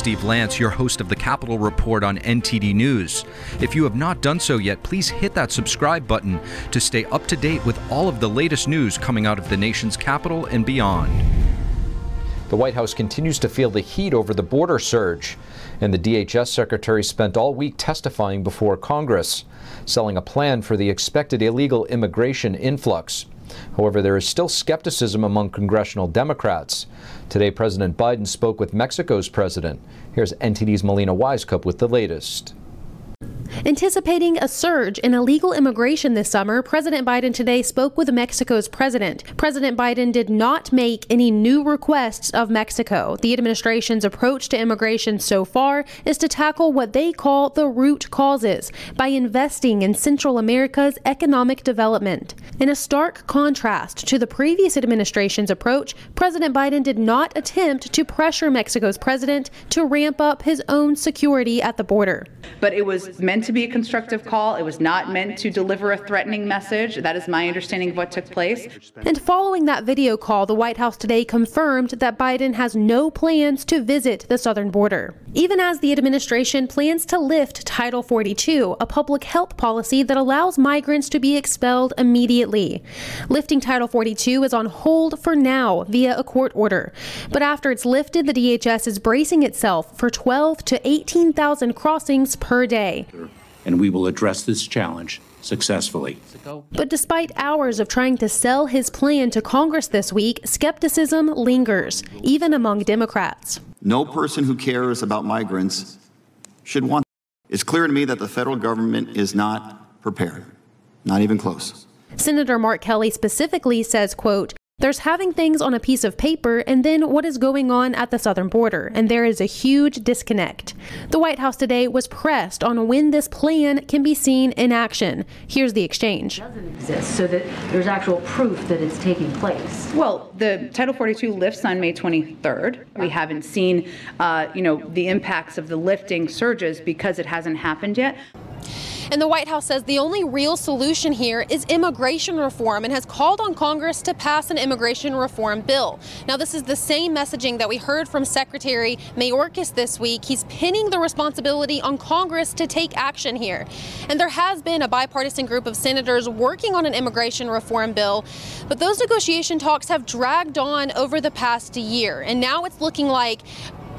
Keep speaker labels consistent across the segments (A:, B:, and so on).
A: Steve Lance, your host of the Capitol Report on NTD News. If you have not done so yet, please hit that subscribe button to stay up to date with all of the latest news coming out of the nation's capital and beyond.
B: The White House continues to feel the heat over the border surge, and the DHS secretary spent all week testifying before Congress, selling a plan for the expected illegal immigration influx. However, there is still skepticism among congressional Democrats. Today, President Biden spoke with Mexico's president. Here's NTD's Melina Wisecup with the latest.
C: Anticipating a surge in illegal immigration this summer, President Biden today spoke with Mexico's president. President Biden did not make any new requests of Mexico. The administration's approach to immigration so far is to tackle what they call the root causes by investing in Central America's economic development. In a stark contrast to the previous administration's approach, President Biden did not attempt to pressure Mexico's president to ramp up his own security at the border.
D: But it was meant to be a constructive call. It was not meant to deliver a threatening message. That is my understanding of what took place.
C: And following that video call, the White House today confirmed that Biden has no plans to visit the southern border. Even as the administration plans to lift Title 42, a public health policy that allows migrants to be expelled immediately. Lifting Title 42 is on hold for now via a court order. But after it's lifted, the DHS is bracing itself for 12 to 18,000 crossings per day
E: and we will address this challenge successfully.
C: But despite hours of trying to sell his plan to Congress this week, skepticism lingers, even among Democrats.
F: No person who cares about migrants should want. It's clear to me that the federal government is not prepared, not even close.
C: Senator Mark Kelly specifically says, quote, there's having things on a piece of paper and then what is going on at the southern border, and there is a huge disconnect. The White House today was pressed on when this plan can be seen in action. Here's the exchange.
G: It doesn't exist, so that there's actual proof that it's taking place.
D: Well, the Title 42 lifts on May 23rd. We haven't seen, uh, you know, the impacts of the lifting surges because it hasn't happened yet.
C: And the White House says the only real solution here is immigration reform and has called on Congress to pass an immigration reform bill. Now, this is the same messaging that we heard from Secretary Mayorkas this week. He's pinning the responsibility on Congress to take action here. And there has been a bipartisan group of senators working on an immigration reform bill, but those negotiation talks have dragged on over the past year. And now it's looking like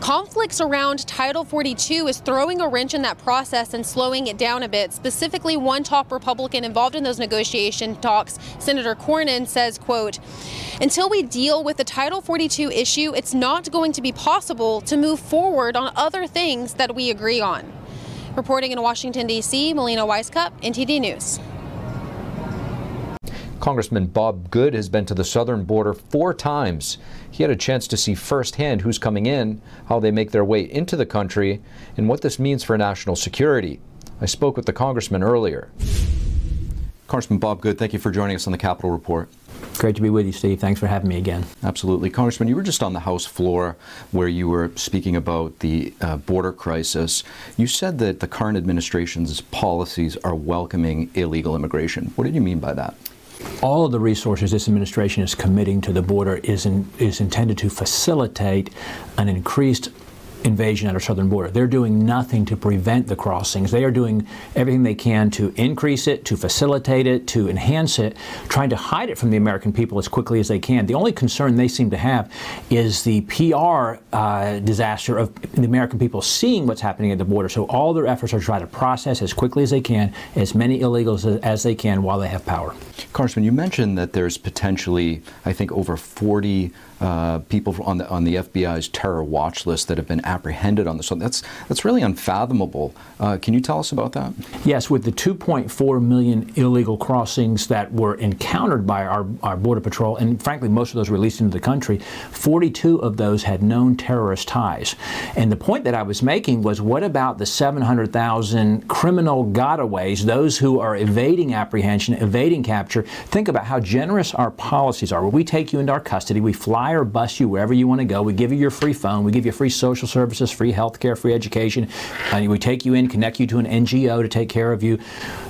C: Conflicts around Title 42 is throwing a wrench in that process and slowing it down a bit. Specifically, one top Republican involved in those negotiation talks, Senator Cornyn, says, quote, until we deal with the Title 42 issue, it's not going to be possible to move forward on other things that we agree on. Reporting in Washington, D.C., Melina Wisecup, NTD News.
B: Congressman Bob Good has been to the southern border four times. He had a chance to see firsthand who's coming in, how they make their way into the country, and what this means for national security. I spoke with the congressman earlier. Congressman Bob Good, thank you for joining us on the Capitol Report.
H: Great to be with you, Steve. Thanks for having me again.
B: Absolutely. Congressman, you were just on the House floor where you were speaking about the uh, border crisis. You said that the current administration's policies are welcoming illegal immigration. What did you mean by that?
H: All of the resources this administration is committing to the border is, in, is intended to facilitate an increased invasion at our southern border. They're doing nothing to prevent the crossings. They are doing everything they can to increase it, to facilitate it, to enhance it, trying to hide it from the American people as quickly as they can. The only concern they seem to have is the PR uh, disaster of the American people seeing what's happening at the border. So all their efforts are to try to process as quickly as they can as many illegals as, they can while they have power.
B: Congressman, you mentioned that there's potentially, I think, over 40 uh, people on the on the FBI's terror watch list that have been apprehended on this. So that's that's really unfathomable. Uh, can you tell us about that?
H: Yes, with the 2.4 million illegal crossings that were encountered by our, our border patrol, and frankly, most of those released into the country, 42 of those had known terrorist ties. And the point that I was making was, what about the 700,000 criminal gotaways, those who are evading apprehension, evading capture? Think about how generous our policies are. Where we take you into our custody, we fly or bus you wherever you want to go. We give you your free phone. We give you free social services, free health care, free education. And we take you in, connect you to an NGO to take care of you.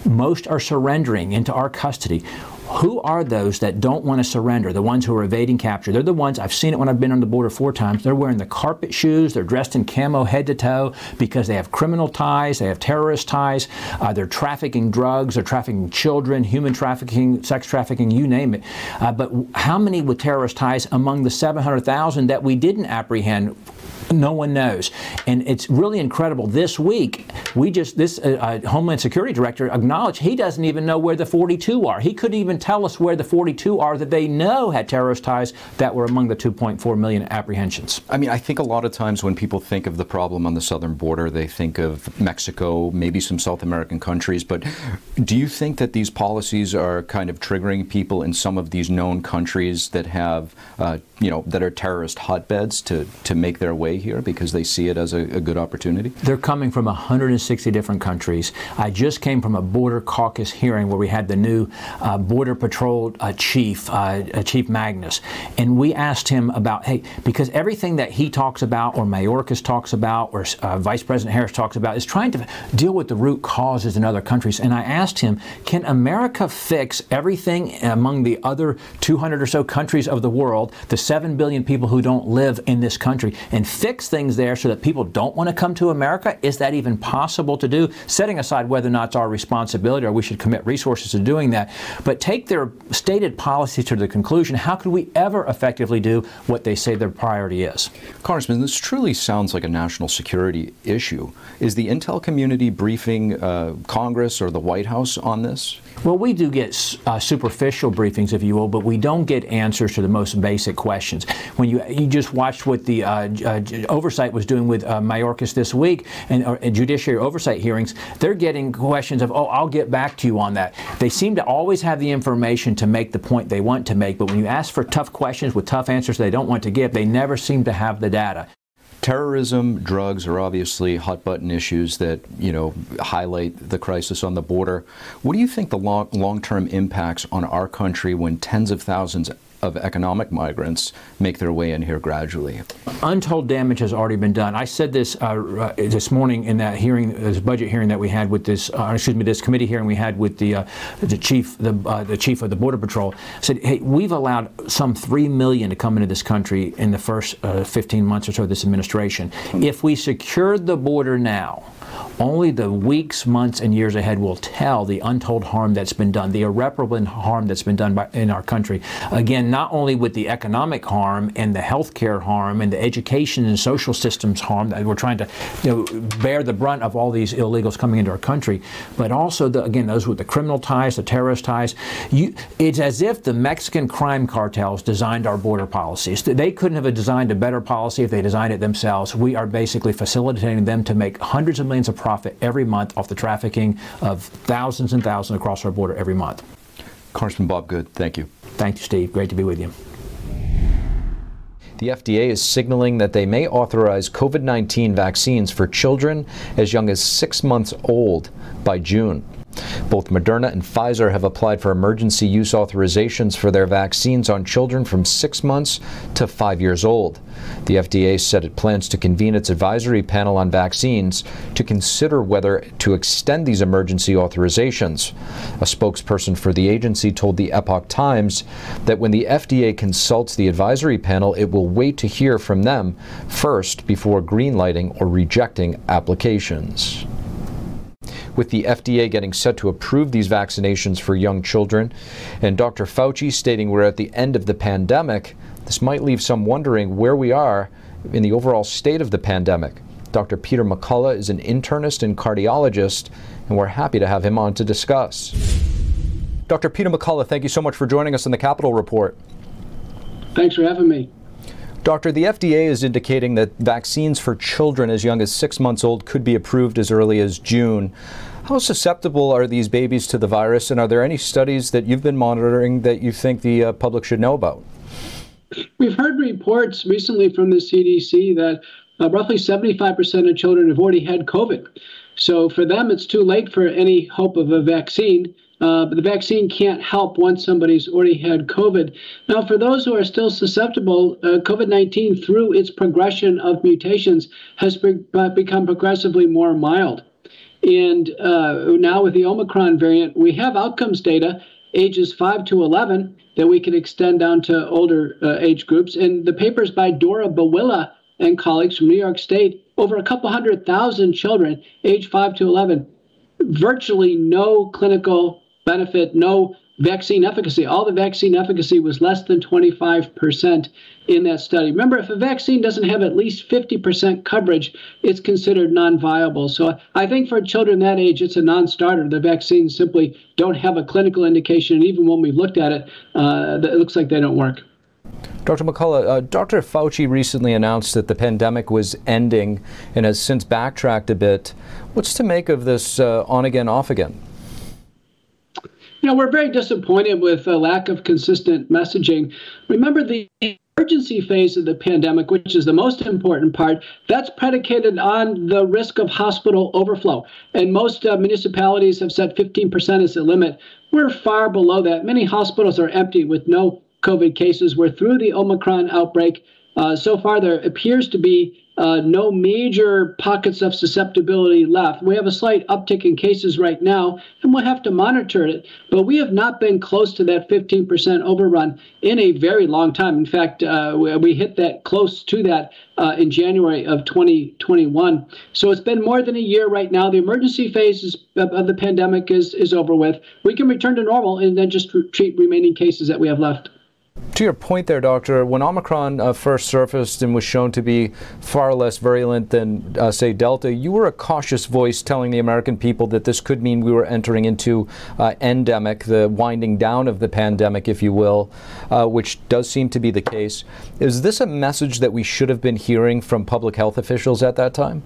H: Most are surrendering into our custody. Who are those that don't want to surrender? The ones who are evading capture. They're the ones, I've seen it when I've been on the border four times. They're wearing the carpet shoes, they're dressed in camo head to toe because they have criminal ties, they have terrorist ties, uh, they're trafficking drugs, they're trafficking children, human trafficking, sex trafficking, you name it. Uh, but how many with terrorist ties among the 700,000 that we didn't apprehend no one knows. And it's really incredible. This week, we just, this uh, uh, Homeland Security Director acknowledged he doesn't even know where the 42 are. He couldn't even tell us where the 42 are that they know had terrorist ties that were among the 2.4 million apprehensions.
B: I mean, I think a lot of times when people think of the problem on the southern border, they think of Mexico, maybe some South American countries. But do you think that these policies are kind of triggering people in some of these known countries that have, uh, you know, that are terrorist hotbeds to, to make their way here because they see it as a, a, good opportunity?
H: They're coming from 160 different countries. I just came from a border caucus hearing where we had the new uh, Border Patrol uh, chief, uh, Chief Magnus, and we asked him about, hey, because everything that he talks about, or Mayorkas talks about, or uh, Vice President Harris talks about, is trying to deal with the root causes in other countries. And I asked him, can America fix everything among the other 200 or so countries of the world, the 7 billion people who don't live in this country, and fix things there so that people don't want to come to America? Is that even possible to do? Setting aside whether or not it's our responsibility or we should commit resources to doing that, but take their stated policy to the conclusion. How could we ever effectively do what they say their priority is?
B: Congressman, this truly sounds like a national security issue. Is the intel community briefing uh, Congress or the White House on this?
H: Well, we do get uh, superficial briefings, if you will, but we don't get answers to the most basic questions. When you you just watched what the uh, uh, oversight was doing with uh, Mayorkas this week and uh, judiciary oversight hearings, they're getting questions of, oh, I'll get back to you on that. They seem to always have the information to make the point they want to make, but when you ask for tough questions with tough answers they don't want to give, they never seem to have the data.
B: Terrorism, drugs are obviously hot button issues that you know highlight the crisis on the border. What do you think the long term impacts on our country when tens of thousands of economic migrants make their way in here gradually.
H: Untold damage has already been done. I said this uh, uh, this morning in that hearing, this budget hearing that we had with this, uh, excuse me, this committee hearing we had with the uh, the chief, the uh, the chief of the border patrol. Said, hey, we've allowed some three million to come into this country in the first uh, 15 months or so of this administration. If we secured the border now only the weeks, months, and years ahead will tell the untold harm that's been done, the irreparable harm that's been done by, in our country. Again, not only with the economic harm and the healthcare harm and the education and social systems harm that we're trying to you know, bear the brunt of all these illegals coming into our country, but also, the, again, those with the criminal ties, the terrorist ties. You, it's as if the Mexican crime cartels designed our border policies. They couldn't have designed a better policy if they designed it themselves. We are basically facilitating them to make hundreds of millions of every month off the trafficking of thousands and thousands across our border every month.
B: Congressman Bob Good, thank you.
H: Thank you, Steve. Great to be with you.
B: The FDA is signaling that they may authorize COVID 19 vaccines for children as young as six months old by June. Both Moderna and Pfizer have applied for emergency use authorizations for their vaccines on children from six months to five years old. The FDA said it plans to convene its advisory panel on vaccines to consider whether to extend these emergency authorizations. A spokesperson for the agency told the Epoch Times that when the FDA consults the advisory panel, it will wait to hear from them first before greenlighting or rejecting applications with the FDA getting set to approve these vaccinations for young children, and Dr. Fauci stating we're at the end of the pandemic, this might leave some wondering where we are in the overall state of the pandemic. Dr. Peter McCullough is an internist and cardiologist, and we're happy to have him on to discuss. Dr. Peter McCullough, thank you so much for joining us in the Capitol Report.
I: Thanks for having me.
B: Doctor, the FDA is indicating that vaccines for children as young as six months old could be approved as early as June. How susceptible are these babies to the virus, and are there any studies that you've been monitoring that you think the uh, public should know about?
I: We've heard reports recently from the CDC that uh, roughly 75% of children have already had COVID. So for them, it's too late for any hope of a vaccine. Uh, but the vaccine can't help once somebody's already had COVID. Now, for those who are still susceptible, uh, COVID 19, through its progression of mutations, has be- uh, become progressively more mild. And uh, now with the Omicron variant, we have outcomes data ages 5 to 11 that we can extend down to older uh, age groups. And the papers by Dorabawila and colleagues from New York State, over a couple hundred thousand children, age 5 to 11, virtually no clinical benefit, no vaccine efficacy. All the vaccine efficacy was less than 25% in that study. Remember, if a vaccine doesn't have at least 50% coverage, it's considered non viable. So I think for children that age, it's a non starter. The vaccines simply don't have a clinical indication. And even when we've looked at it, uh, it looks like they don't work.
B: Dr. McCullough, uh, Dr. Fauci recently announced that the pandemic was ending and has since backtracked a bit. What's to make of this uh, on again, off again?
I: You know, we're very disappointed with the lack of consistent messaging. Remember the emergency phase of the pandemic, which is the most important part, that's predicated on the risk of hospital overflow. And most uh, municipalities have set 15% as the limit. We're far below that. Many hospitals are empty with no COVID cases. We're through the Omicron outbreak. Uh, so far, there appears to be uh, no major pockets of susceptibility left. We have a slight uptick in cases right now, and we'll have to monitor it. But we have not been close to that 15% overrun in a very long time. In fact, uh, we hit that close to that uh, in January of 2021. So it's been more than a year right now. The emergency phase of, of the pandemic is, is over with. We can return to normal and then just treat remaining cases that we have left.
B: To your point there, Doctor, when Omicron uh, first surfaced and was shown to be far less virulent than, uh, say, Delta, you were a cautious voice telling the American people that this could mean we were entering into uh, endemic, the winding down of the pandemic, if you will, uh, which does seem to be the case. Is this a message that we should have been hearing from public health officials at that time?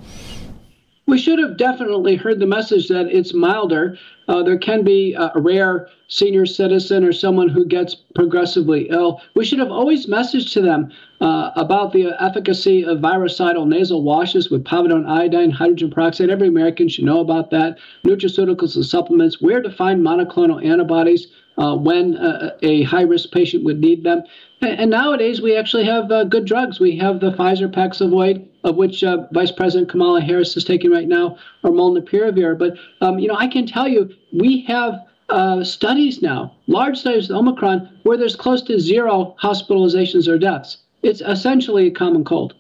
I: We should have definitely heard the message that it's milder. Uh, there can be a rare senior citizen or someone who gets progressively ill. We should have always messaged to them uh, about the efficacy of virucidal nasal washes with povidone iodine, hydrogen peroxide. Every American should know about that. Nutraceuticals and supplements, where to find monoclonal antibodies uh, when uh, a high risk patient would need them. And nowadays, we actually have uh, good drugs. We have the Pfizer Paxlovid, of which uh, Vice President Kamala Harris is taking right now, or Molnupiravir. But um, you know, I can tell you, we have uh, studies now, large studies of Omicron, where there's close to zero hospitalizations or deaths. It's essentially a common cold.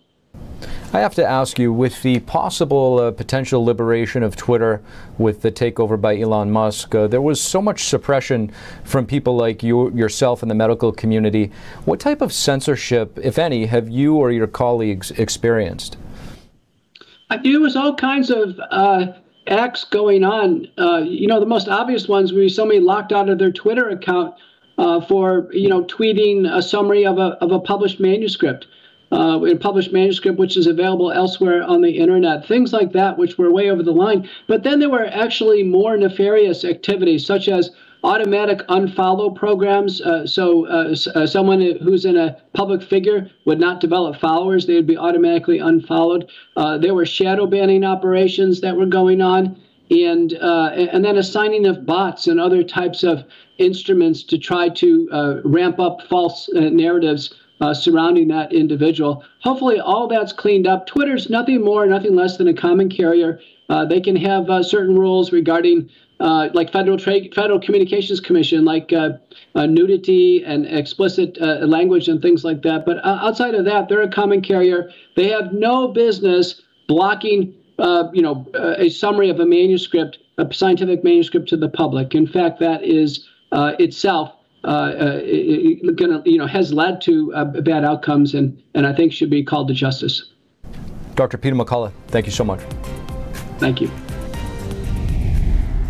B: I have to ask you, with the possible uh, potential liberation of Twitter with the takeover by Elon Musk, uh, there was so much suppression from people like you yourself in the medical community. What type of censorship, if any, have you or your colleagues experienced?
I: i There was all kinds of uh, acts going on. Uh, you know, the most obvious ones would be somebody locked out of their Twitter account uh, for you know tweeting a summary of a of a published manuscript uh, in published manuscript, which is available elsewhere on the internet. Things like that, which were way over the line. But then there were actually more nefarious activities, such as automatic unfollow programs. Uh, so uh, uh, someone who's in a public figure would not develop followers; they would be automatically unfollowed. Uh, there were shadow banning operations that were going on, and uh, and then assigning of bots and other types of instruments to try to uh, ramp up false narratives uh, surrounding that individual. Hopefully, all that's cleaned up. Twitter's nothing more, nothing less than a common carrier. Uh, they can have uh, certain rules regarding, uh, like Federal Trade, Federal Communications Commission, like uh, uh, nudity and explicit language and things like that. But outside of that, they're a common carrier. They have no business blocking, you know, a summary of a manuscript, a scientific manuscript to the public. In fact, that is itself uh, uh, gonna, you know, has led to uh, bad outcomes and, and I think should be called to justice.
B: Dr. Peter McCullough, thank you so much.
I: Thank you.